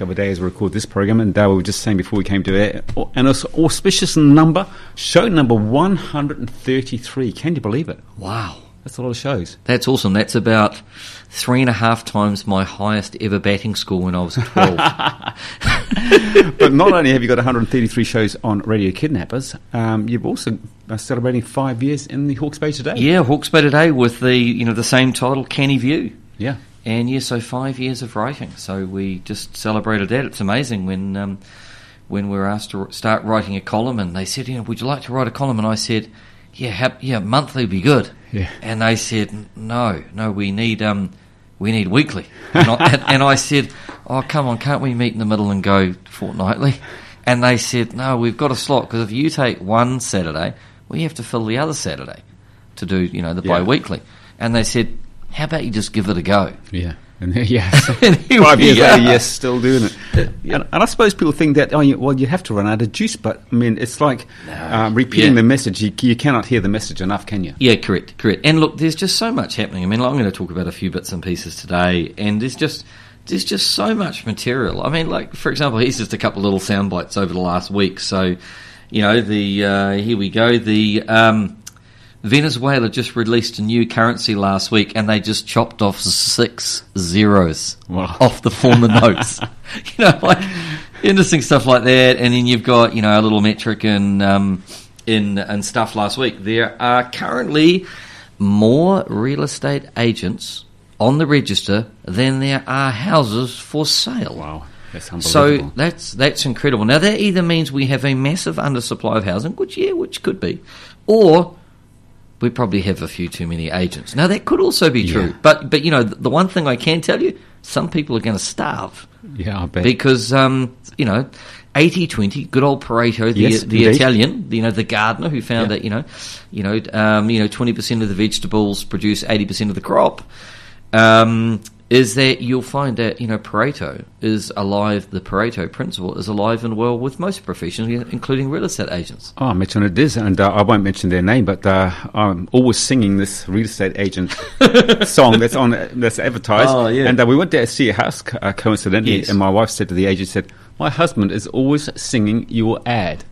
Of a day as we record this program, and uh, we were just saying before we came to air, an auspicious number, show number 133. Can you believe it? Wow. That's a lot of shows. That's awesome. That's about three and a half times my highest ever batting score when I was 12. but not only have you got 133 shows on Radio Kidnappers, um, you've also uh, celebrating five years in the Hawke's Bay Today. Yeah, Hawke's Bay Today with the you know the same title, Canny View. Yeah. And yeah, so five years of writing. So we just celebrated that. It's amazing when um, when we were asked to start writing a column, and they said, you know, would you like to write a column? And I said, yeah, ha- yeah, monthly would be good. Yeah. And they said, no, no, we need um, we need weekly. And I, and I said, oh, come on, can't we meet in the middle and go fortnightly? And they said, no, we've got a slot because if you take one Saturday, we have to fill the other Saturday to do, you know, the Yeah. bi-weekly. And they said, how about you just give it a go? Yeah. And yeah, And five years later, yes, still doing it. And, and I suppose people think that, oh, you, well, you have to run out of juice, but I mean, it's like um, repeating Yeah. the message. You, you cannot hear the message enough, can you? Yeah, correct, correct. And look, there's just so much happening. I mean, I'm going to talk about a few bits and pieces today, and there's just there's just so much material. I mean, like for example, here's just a couple of little sound bites over the last week. So, you know, the uh, here we go. The um, Venezuela just released a new currency last week, and they just chopped off six zeros Wow. off the former notes. You know, like interesting stuff like that. And then you've got you know a little metric and um, in and stuff last week. There are currently more real estate agents on the register than there are houses for sale. Wow, that's So that's that's incredible. Now that either means we have a massive undersupply of housing, which yeah, which could be, or we probably have a few too many agents. Now that could also be true. Yeah. But but you know the, the one thing I can tell you, some people are going to starve yeah, I bet. because um, you know 80-20, good old Pareto, the Yes, the. Italian, you know the gardener who found Yeah. that you know you know um, you know twenty percent of the vegetables produce eighty percent of the crop. Um, is that you'll find that you know Pareto is alive. The Pareto principle is alive and well with most professionals, including real estate agents. Oh, I mentioned it is, and uh, I won't mention their name, but uh, I'm always singing this real estate agent song that's on that's advertised. Oh, yeah. And uh, we went to see a house uh, coincidentally, Yes. and my wife said to the agent, "said My husband is always singing your ad,"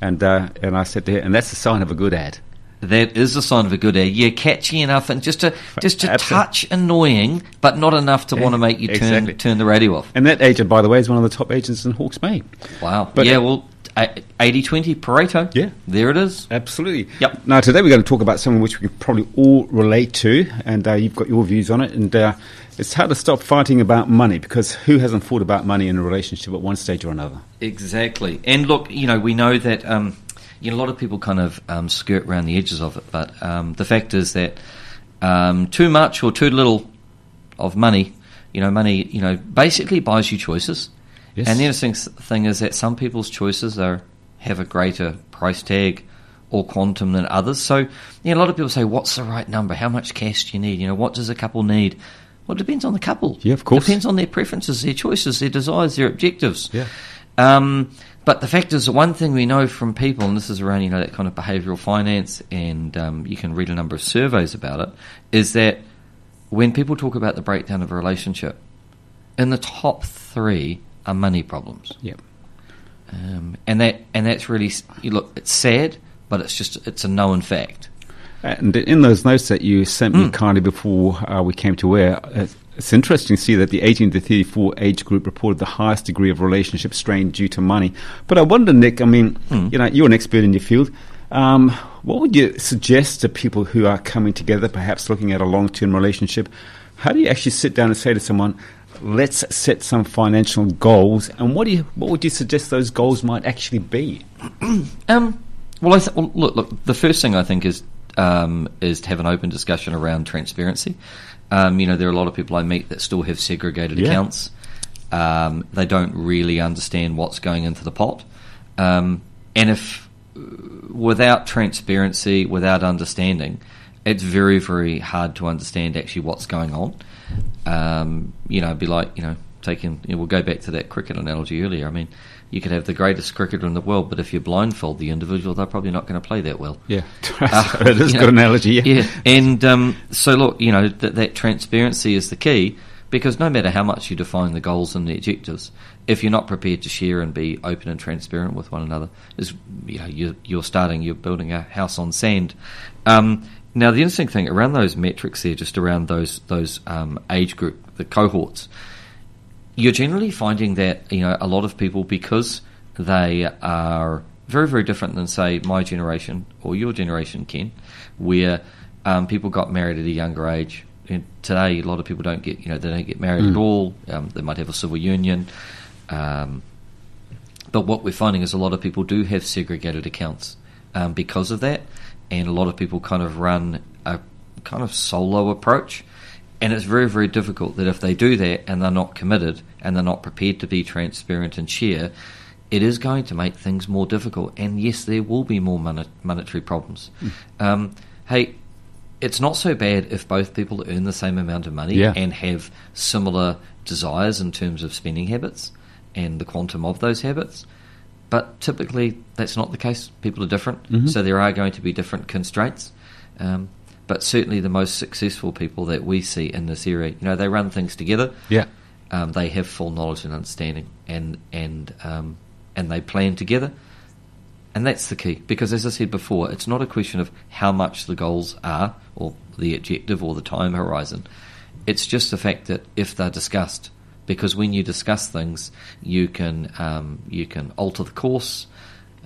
and uh, and I said to her, "And that's a sign of a good ad." That is a sign of a good ad. Yeah, catchy enough and just a just a Absolutely. touch annoying, but not enough to want to make you turn exactly. turn the radio off. And that agent, by the way, is one of the top agents in Hawke's Bay. Wow. But- yeah, well, 80-20 Pareto. Yeah. There it is. Absolutely. Yep. Now, today we're going to talk about something which we can probably all relate to, and uh, you've got your views on it. And uh, it's how to stop fighting about money, because who hasn't thought about money in a relationship at one stage or another? Exactly. And look, you know, we know that um, you know, a lot of people kind of um, skirt around the edges of it, but um, the fact is that um, too much or too little of money, you know, money, you know, basically buys you choices. Yes. And the interesting thing is that some people's choices are have a greater price tag or quantum than others. So, you know, a lot of people say, "What's the right number? How much cash do you need? You know, what does a couple need?" Well, it depends on the couple. Yeah, of course. Depends on their preferences, their choices, their desires, their objectives. Yeah. Um, but the fact is, the one thing we know from people, and this is around you know that kind of behavioural finance, and um, you can read a number of surveys about it, is that when people talk about the breakdown of a relationship, in the top three are money problems, Yep. um, and that and that's really you look. It's sad, but it's just it's a known fact. And in those notes that you sent me kindly before uh, we came to air, It's interesting to see that the 18 to 34 age group reported the highest degree of relationship strain due to money. But I wonder, Nick, I mean, Hmm. you know, you're an expert in your field. Um, what would you suggest to people who are coming together, perhaps looking at a long term relationship? How do you actually sit down and say to someone, let's set some financial goals? And what, do you, what would you suggest those goals might actually be? Um, well, I th- well, look, look. The first thing I think is um, is to have an open discussion around transparency. Um, you know, there are a lot of people I meet that still have segregated Yeah. accounts. Um, they don't really understand what's going into the pot, um, and if without transparency, without understanding, it's very, very hard to understand actually what's going on. Um, you know, it'd be like you know taking. You know, we'll go back to that cricket analogy earlier. I mean, you could have the greatest cricketer in the world, but if you blindfold the individual, they're probably not going to play that well. Yeah, Uh, that is a good know, analogy. Yeah. Yeah, and um, so look, you know that that transparency is the key because no matter how much you define the goals and the objectives, if you're not prepared to share and be open and transparent with one another, is you know you're, you're starting, you're building a house on sand. Um, now, the interesting thing around those metrics there, just around those those um, age group, the cohorts, you're generally finding that you know a lot of people because they are very very different than say my generation or your generation Ken where um, people got married at a younger age. And today a lot of people don't get you know they don't get married at all. Um, they might have a civil union. Um, but what we're finding is a lot of people do have segregated accounts um, because of that, and a lot of people kind of run a kind of solo approach. And it's very, very difficult that if they do that and they're not committed and they're not prepared to be transparent and share, it is going to make things more difficult. And yes, there will be more moni- monetary problems. Um, hey, it's not so bad if both people earn the same amount of money Yeah. and have similar desires in terms of spending habits and the quantum of those habits. But typically, that's not the case. People are different, so there are going to be different constraints. Um, but certainly, the most successful people that we see in this area, you know, they run things together. Yeah. Um, they have full knowledge and understanding, and and um, and they plan together. And that's the key, because as I said before, it's not a question of how much the goals are, or the objective, or the time horizon. It's just the fact that if they're discussed, because when you discuss things, you can um, you can alter the course.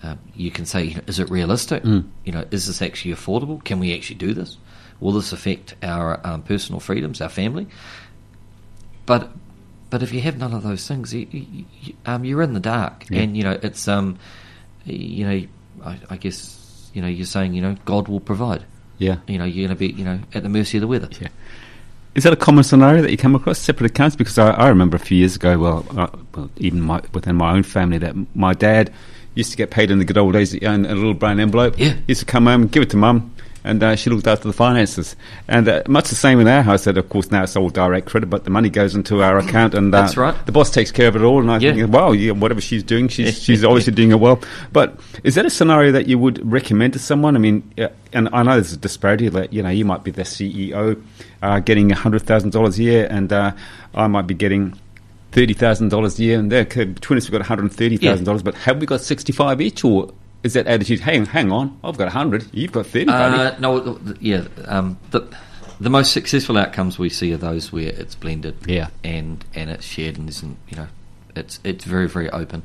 Um, you can say, you know, is it realistic? You know, is this actually affordable? Can we actually do this? Will this affect our um, personal freedoms, our family? But but if you have none of those things, you, you, you, um, you're in the dark, Yeah. and you know it's um, you know, I, I guess you know you're saying you know God will provide. Yeah. You know, you're going to be you know at the mercy of the weather. Yeah. Is that a common scenario that you come across, separate accounts? Because I, I remember a few years ago, well, well, even my, within my own family, that my dad used to get paid in the good old days in a little brown envelope. Yeah. He used to come home, and give it to mum, and uh, she looked after the finances. And uh, much the same in our house, that of course now it's all direct credit, but the money goes into our account, and uh, That's right. the boss takes care of it all. And I Yeah. think, wow, yeah, whatever she's doing, she's, she's obviously doing it well. But is that a scenario that you would recommend to someone? I mean, yeah, and I know there's a disparity. that you know, you might be the CEO uh, getting $100,000 a year, and uh, I might be getting $30,000 a year, and there, between us we've got $130,000, but have we got 65 each, or is that attitude, hang, hang on, I've got 100, you've got 30, buddy? Uh, no, th- th- yeah. Um, the the most successful outcomes we see are those where it's blended, Yeah. and and it's shared and isn't you know, it's it's very very open.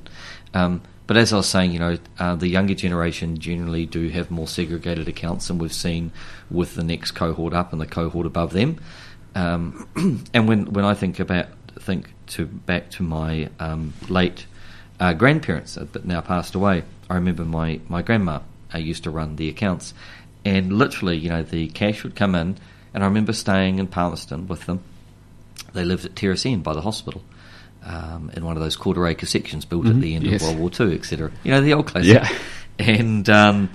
Um, but as I was saying, you know, uh, the younger generation generally do have more segregated accounts, than we've seen with the next cohort up and the cohort above them. Um, and when when I think about think to back to my um, late uh, grandparents that now passed away, I remember my my grandma uh, used to run the accounts, and literally, you know, the cash would come in, and I remember staying in Palmerston with them. They lived at Terrace End by the hospital. Um, in one of those quarter acre sections built at the end yes. of World War Two, etc. You know the old classic. Yeah. And um,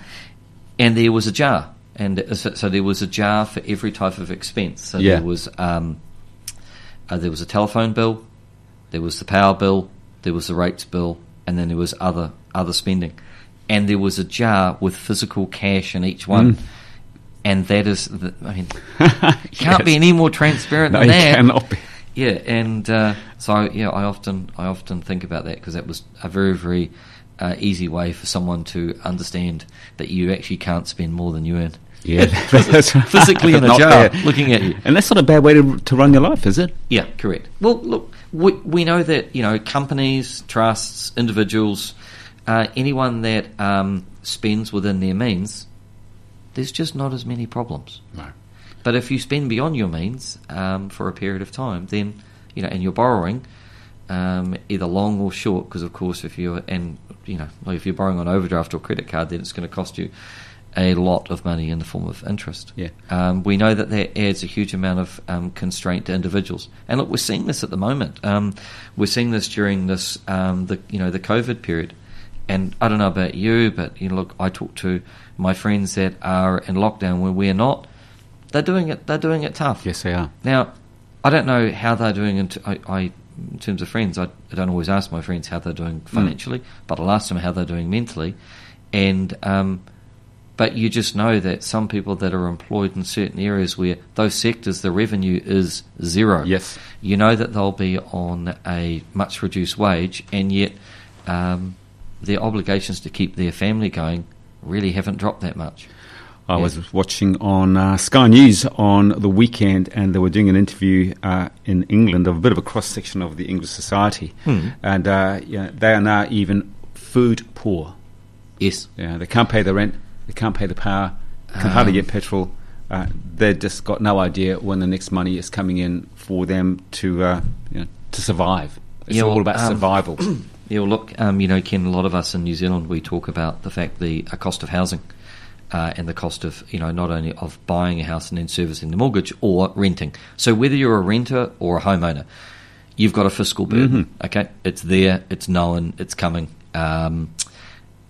and there was a jar, and so, so there was a jar for every type of expense. So Yeah. there was um, uh, there was a telephone bill, there was the power bill, there was the rates bill, and then there was other other spending, and there was a jar with physical cash in each one. And that is, the, I mean, you can't be any more transparent no, than you that. cannot be. Yeah, and uh, so yeah, I often I often think about that because that was a very very uh, easy way for someone to understand that you actually can't spend more than you earn. Yeah, that's right. physically in a jar, looking at you. And that's not a bad way to, to run your life, is it? Yeah, correct. Well, look, we, we know that you know companies, trusts, individuals, uh, anyone that um, spends within their means, there's just not as many problems. No. But if you spend beyond your means um, for a period of time, then you know, and you're borrowing, um, either long or short, because of course, if you're and you know, if you're borrowing on overdraft or credit card, then it's going to cost you a lot of money in the form of interest. Yeah. Um, we know that that adds a huge amount of um, constraint to individuals, and look, we're seeing this at the moment. Um, we're seeing this during this, um, the you know, the COVID period. And I don't know about you, but you know, look, I talk to my friends that are in lockdown where we're not. They're doing it. They're doing it tough. Yes, they are. Now, I don't know how they're doing in, t- I, I, in terms of friends. I, I don't always ask my friends how they're doing financially, but I'll ask them how they're doing mentally. And um, but you just know that some people that are employed in certain areas where those sectors, the revenue is zero. Yes. You know that they'll be on a much reduced wage, and yet um, their obligations to keep their family going really haven't dropped that much. I Yeah. was watching on uh, Sky News on the weekend, and they were doing an interview uh, in England of a bit of a cross section of the English society, Hmm. and uh, yeah, they are now even food poor. Yes. Yeah, they can't pay the rent, they can't pay the power, can hardly Um, get petrol. Uh, they've just got no idea when the next money is coming in for them to uh, you know, to survive. It's Yeah, well, all about um, survival. Yeah, well, look, um, you know, Ken, a lot of us in New Zealand, we talk about the fact the uh, cost of housing uh, and the cost of, you know, not only of buying a house and then servicing the mortgage or renting. So whether you're a renter or a homeowner, you've got a fiscal burden. Okay, it's there, it's known, it's coming. Um,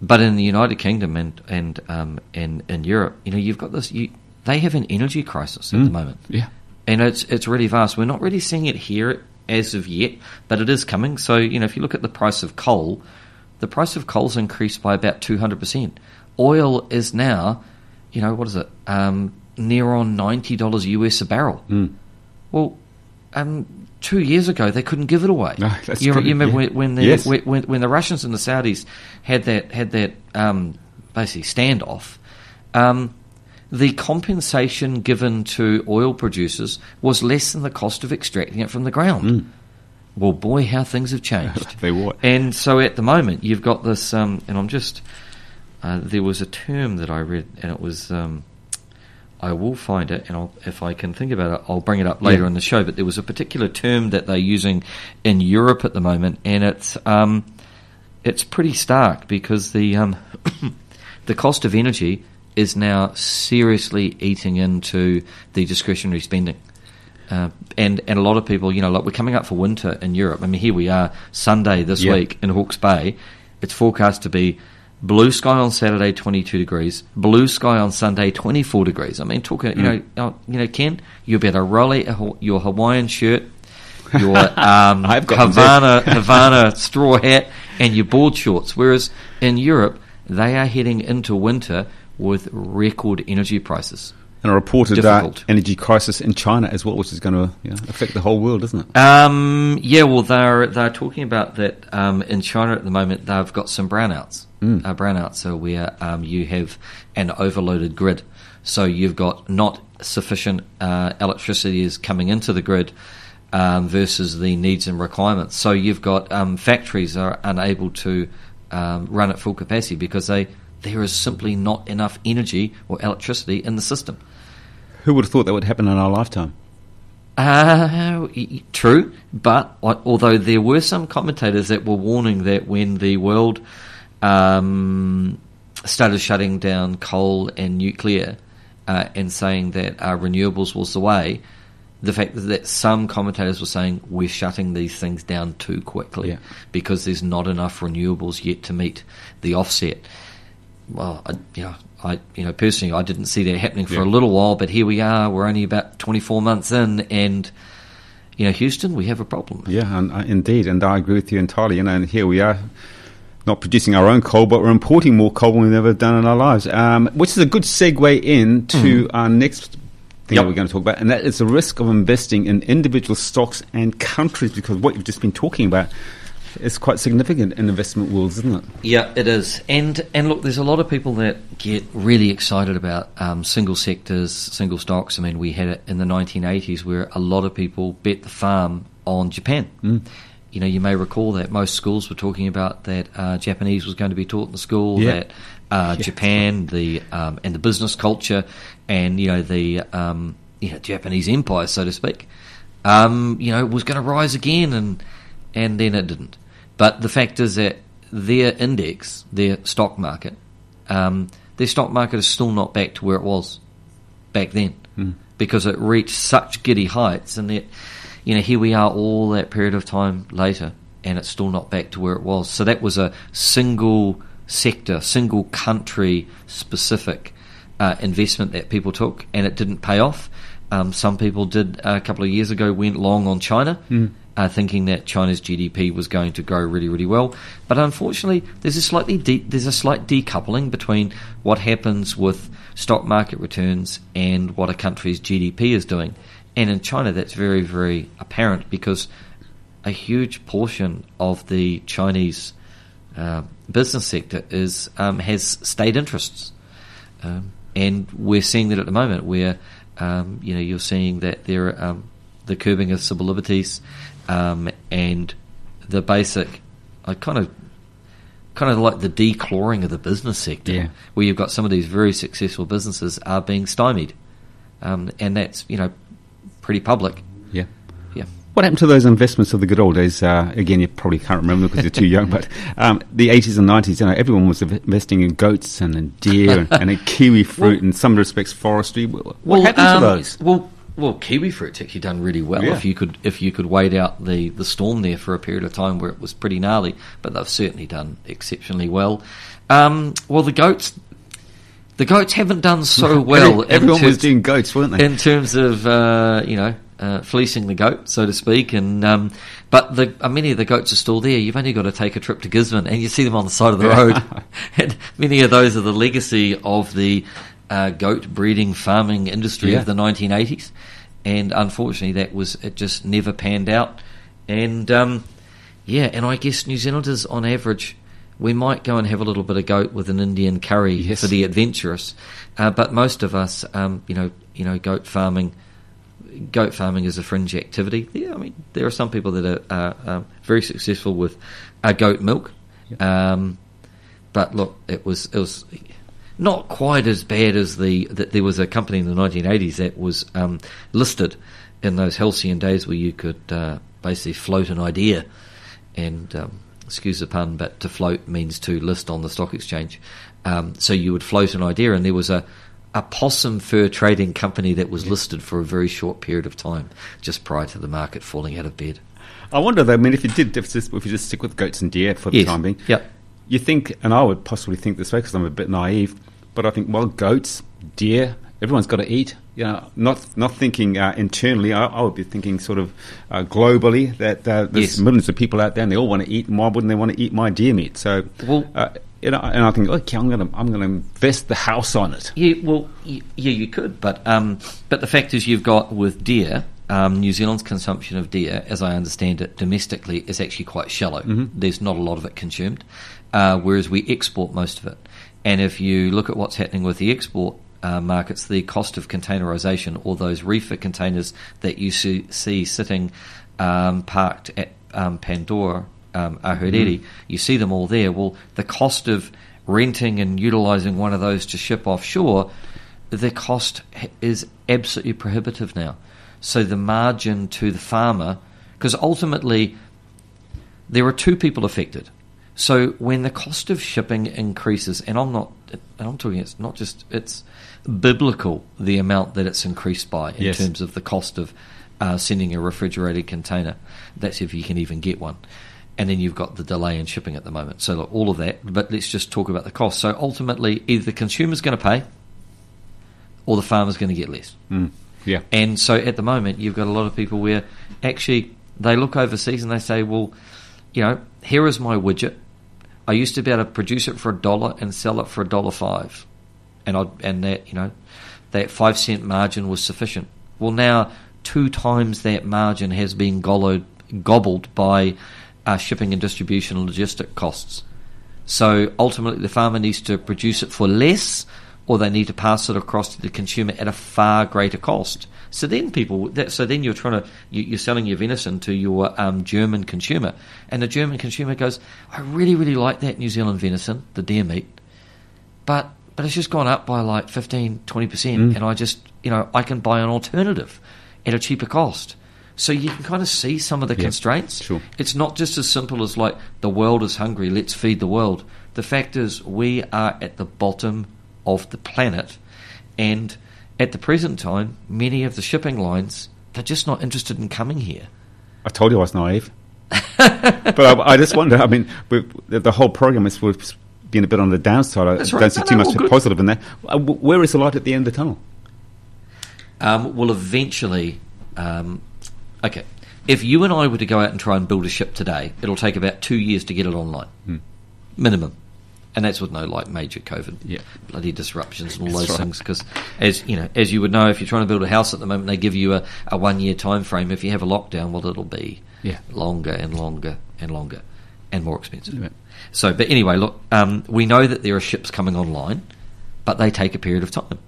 but in the United Kingdom and and um, and in Europe, you know, you've got this. You, they have an energy crisis at the moment yeah. and it's it's really vast. We're not really seeing it here as of yet, but it is coming. So you know, if you look at the price of coal, the price of coal's increased by about two hundred percent. Oil is now, you know, what is it? Um, near on ninety dollars US a barrel. Well, um, two years ago they couldn't give it away. No, that's you, true, you remember yeah. when, when the Yes. when, when, the Russians and the Saudis had that had that um, basically standoff. Um, the compensation given to oil producers was less than the cost of extracting it from the ground. Well, boy, how things have changed. They what? And so at the moment, you've got this, um, and I'm just, uh, there was a term that I read, and it was, um, I will find it, and I'll, if I can think about it, I'll bring it up later Yeah. in the show. But there was a particular term that they're using in Europe at the moment, and it's, um, it's pretty stark because the, um, the cost of energy is now seriously eating into the discretionary spending. Uh, and and a lot of people, you know, like we're coming up for winter in Europe. I mean, here we are Sunday this Yeah. week in Hawke's Bay. It's forecast to be blue sky on Saturday, twenty two degrees, blue sky on Sunday, twenty four degrees. I mean, talk, you know, uh, you know, Ken, you better roll out your- your Hawaiian shirt, your um, I've Havana Havana straw hat, and your board shorts. Whereas in Europe, they are heading into winter with record energy prices. And a reported uh, energy crisis in China as well, which is going to you know, affect the whole world, isn't it? Um, yeah, well, they're they're talking about that um, in China at the moment. They've got some brownouts. Uh, brownouts, so where um, you have an overloaded grid, so you've got not sufficient uh, electricity is coming into the grid um, versus the needs and requirements. So you've got um, factories are unable to um, run at full capacity because they there is simply not enough energy or electricity in the system. Who would have thought that would happen in our lifetime? Uh, true, but al- although there were some commentators that were warning that when the world um, started shutting down coal and nuclear uh, and saying that uh, renewables was the way, the fact that some commentators were saying we're shutting these things down too quickly Yeah. because there's not enough renewables yet to meet the offset. Well, I, you know, I you know personally I didn't see that happening for Yeah. a little while, but here we are. We're only about 24 months in, and you know, Houston, we have a problem. Yeah, and, uh, indeed, and I agree with you entirely. You know, and here we are, not producing our own coal, but we're importing more coal than we've ever done in our lives. Um, which is a good segue in into our next thing Yep. that we're going to talk about, and that is the risk of investing in individual stocks and countries. Because what you've just been talking about, is quite significant in investment worlds, isn't it? Yeah, it is. And and look, there's a lot of people that get really excited about um, single sectors, single stocks. I mean, we had it in the 1980s where a lot of people bet the farm on Japan. Mm. You know, you may recall that most schools were talking about that uh, Japanese was going to be taught in the school. Yeah. That uh, Yeah. Japan, the um, and the business culture, and you know the um, you know Japanese empire, so to speak, um, you know, was going to rise again, and and then it didn't. But the fact is that their index, their stock market, um, their stock market is still not back to where it was back then because it reached such giddy heights, and that you know here we are all that period of time later, and it's still not back to where it was. So that was a single sector, single country specific uh, investment that people took, and it didn't pay off. Um, some people did uh, a couple of years ago went long on China, uh, thinking that China's GDP was going to grow really, really well. But unfortunately, there's a slightly de- there's a slight decoupling between what happens with stock market returns and what a country's GDP is doing. And in China, that's very, very apparent because a huge portion of the Chinese uh, business sector is um, has state interests. Um, and we're seeing that at the moment, where um, you know you're seeing that there are um, the curbing of civil liberties um, and the basic, I kind of, kind of like the declawing of the business sector, Yeah. where you've got some of these very successful businesses are being stymied, um, and that's you know pretty public. Yeah. Yeah. What happened to those investments of the good old days? Uh, again, you probably can't remember because you're too young, but um, the 80s and 90s, you know, everyone was investing in goats and in deer and, and in kiwi fruit, Well- in some respects forestry. What, what happened um, to those? Well, well, kiwi fruit's actually done really well. Yeah. If you could, if you could wait out the, the storm there for a period of time where it was pretty gnarly, but they've certainly done exceptionally well. Um, well, the goats, the goats haven't done so well. everyone was doing goats, weren't they? in terms of uh, you know uh, fleecing the goat, so to speak. And um, but the uh, many of the goats are still there. You've only got to take a trip to Gisborne, and you see them on the side of the road. and many of those are the legacy of the uh, goat breeding farming industry Yeah. of the 1980s. And unfortunately, that was it. Just never panned out. And um, yeah, and I guess New Zealanders, on average, we might go and have a little bit of goat with an Indian curry Yes. for the adventurous, uh, but most of us, um, you know, you know, goat farming, goat farming is a fringe activity. Yeah, I mean, there are some people that are um, very successful with uh, goat milk, um, but look, it was it was not quite as bad as the that there was a company in the 1980s that was um, listed in those halcyon days where you could uh, basically float an idea and um, excuse the pun, but to float means to list on the stock exchange. Um, so you would float an idea, and there was a a possum fur trading company that was listed for a very short period of time, just prior to the market falling out of bed. I wonder though. I mean, if you did, if, just, if you just stick with goats and deer for the Yes. time being, Yep. You think, and I would possibly think this way because I'm a bit naive, but I think, well, goats, deer, everyone's got to eat. You know, not not thinking uh, internally. I, I would be thinking sort of uh, globally that uh, there's Yes. millions of people out there and they all want to eat. And why wouldn't they want to eat my deer meat? So, Well- uh, you know, and I think, okay, I'm going to I'm going to invest the house on it. Yeah, well, yeah, you could, but um, but the fact is, you've got with deer, um, New Zealand's consumption of deer, as I understand it, domestically is actually quite shallow. There's not a lot of it consumed, uh, whereas we export most of it. And if you look at what's happening with the export uh, markets, the cost of containerisation, or those reefer containers that you see, see sitting um, parked at um, Pandora, um, Ahuriri, you see them all there. Well, the cost of renting and utilising one of those to ship offshore, the cost is absolutely prohibitive now. So the margin to the farmer, because ultimately there are two people affected. So when the cost of shipping increases, and I'm not, and I'm talking, it's not just, it's biblical the amount that it's increased by in Yes. terms of the cost of uh, sending a refrigerated container. That's if you can even get one. And then you've got the delay in shipping at the moment. So look, all of that, but let's just talk about the cost. So ultimately, either the consumer's going to pay, or the farmer's going to get less. Mm. Yeah. And so at the moment, you've got a lot of people where actually they look overseas and they say, well, you know, here is my widget. I used to be able to produce it for a dollar and sell it for a dollar five. And I and that, you know, that five cent margin was sufficient. Well, now two times that margin has been gobbled, gobbled by uh, shipping and distribution and logistic costs. So ultimately, the farmer needs to produce it for less, or they need to pass it across to the consumer at a far greater cost. So then people, that, so then you're trying to, you, you're selling your venison to your um, German consumer, and the German consumer goes, "I really, really like that New Zealand venison, the deer meat, but but it's just gone up by like 15, 20 percent, mm. and I just, you know, I can buy an alternative at a cheaper cost." So you can kind of see some of the Yeah, constraints. sure. It's not just as simple as like the world is hungry, let's feed the world. The fact is, we are at the bottom of the planet, and at the present time, many of the shipping lines they're just not interested in coming here. I told you I was naive. but I, I just wonder. I mean, the, the whole program is was being a bit on the downside. I That's right. don't see No, too no, much all positive in that. Uh, Where is the light at the end of the tunnel? Um, will eventually, um, okay. If you and I were to go out and try and build a ship today, it'll take about two years to get it online, minimum, and that's with no like major COVID, Yeah. bloody disruptions and all That's those right. things. Because as you know, as you would know, if you're trying to build a house at the moment, they give you a, a one year time frame. If you have a lockdown, well, it'll be Yeah. longer and longer and longer and more expensive. Yeah. So, but anyway, look, um, we know that there are ships coming online, but they take a period of time.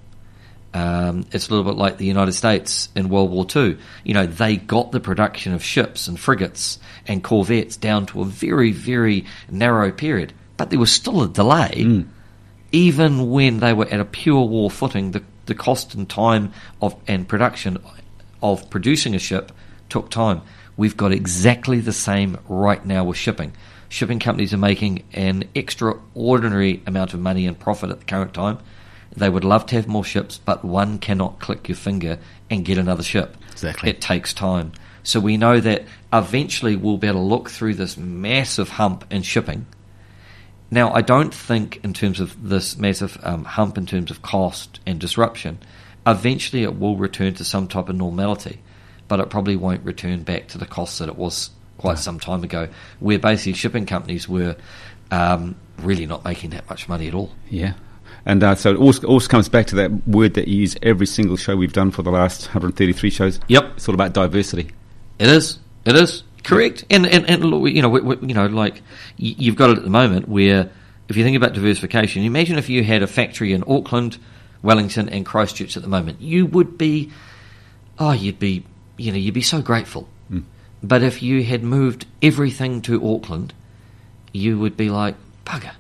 Um, it's a little bit like the United States in World War II. You know, they got the production of ships and frigates and corvettes down to a very, very narrow period, but there was still a delay. Even when they were at a pure war footing, the, the cost and time of and production of producing a ship took time. We've got exactly the same right now with shipping. Shipping companies are making an extraordinary amount of money and profit at the current time. They would love to have more ships, but one cannot click your finger and get another ship. Exactly. It takes time. So we know that eventually we'll be able to look through this massive hump in shipping. Now, I don't think, in terms of this massive um, hump, in terms of cost and disruption, eventually it will return to some type of normality, but it probably won't return back to the cost that it was quite some time ago, where basically shipping companies were um, really not making that much money at all. Yeah. And uh, so it also, also comes back to that word that you use every single show we've done for the last 133 shows. Yep. It's all about diversity. It is. It is correct. And and, and you know, we, we, you know, like y- you've got it at the moment where if you think about diversification, imagine if you had a factory in Auckland, Wellington, and Christchurch at the moment, you would be, oh, you'd be, you know, you'd be so grateful. But if you had moved everything to Auckland, you would be like, bugger.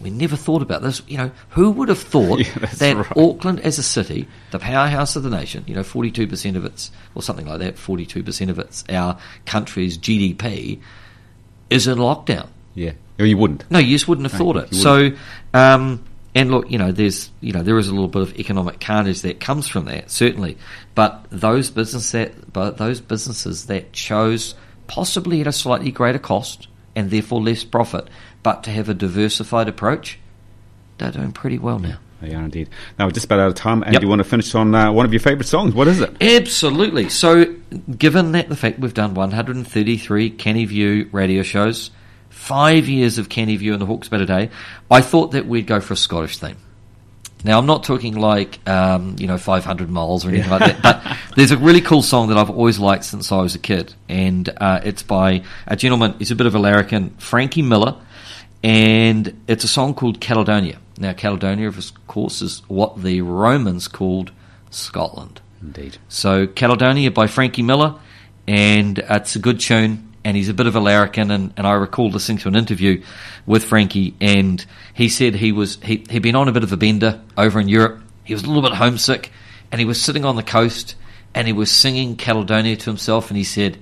We never thought about this. You know, who would have thought Yeah, that right. Auckland as a city, the powerhouse of the nation, you know, 42% of its, or something like that, 42% of its, our country's GDP is in lockdown. Yeah. Or you wouldn't. No, you just wouldn't have No, thought it. So, um, and look, you know, there's, you know, there is a little bit of economic carnage that comes from that, certainly. But those business that, but those businesses that chose possibly at a slightly greater cost and therefore less profit, but to have a diversified approach, they're doing pretty well now. They are indeed. Now we're just about out of time, and Yep. you want to finish on uh, one of your favourite songs. What is it? Absolutely. So, given that the fact we've done 133 Canny View radio shows, five years of Canny View and the Hawke's Bay Today, I thought that we'd go for a Scottish theme. Now, I'm not talking like, um, you know, 500 miles or anything like that, but there's a really cool song that I've always liked since I was a kid, and uh, it's by a gentleman, he's a bit of a larrikin, Frankie Miller, and it's a song called Caledonia. Now, Caledonia, of course, is what the Romans called Scotland. Indeed. So Caledonia by Frankie Miller, and it's a good tune. And he's a bit of a larrikin, and, and I recall listening to an interview with Frankie, and he said he was he he'd been on a bit of a bender over in Europe. He was a little bit homesick, and he was sitting on the coast, and he was singing Caledonia to himself, and he said,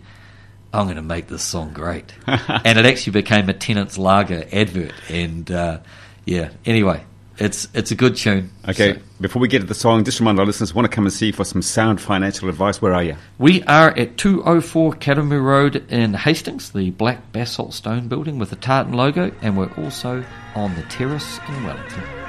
"I'm going to make this song great," and it actually became a Tennent's Lager advert. And uh, yeah, anyway, it's it's a good tune. Okay, So- before we get to the song, just remind our listeners want to come and see you for some sound financial advice. Where are you? We are at 204 Karamu Road in Hastings, the black basalt stone building with the tartan logo, and we're also on the terrace in Wellington.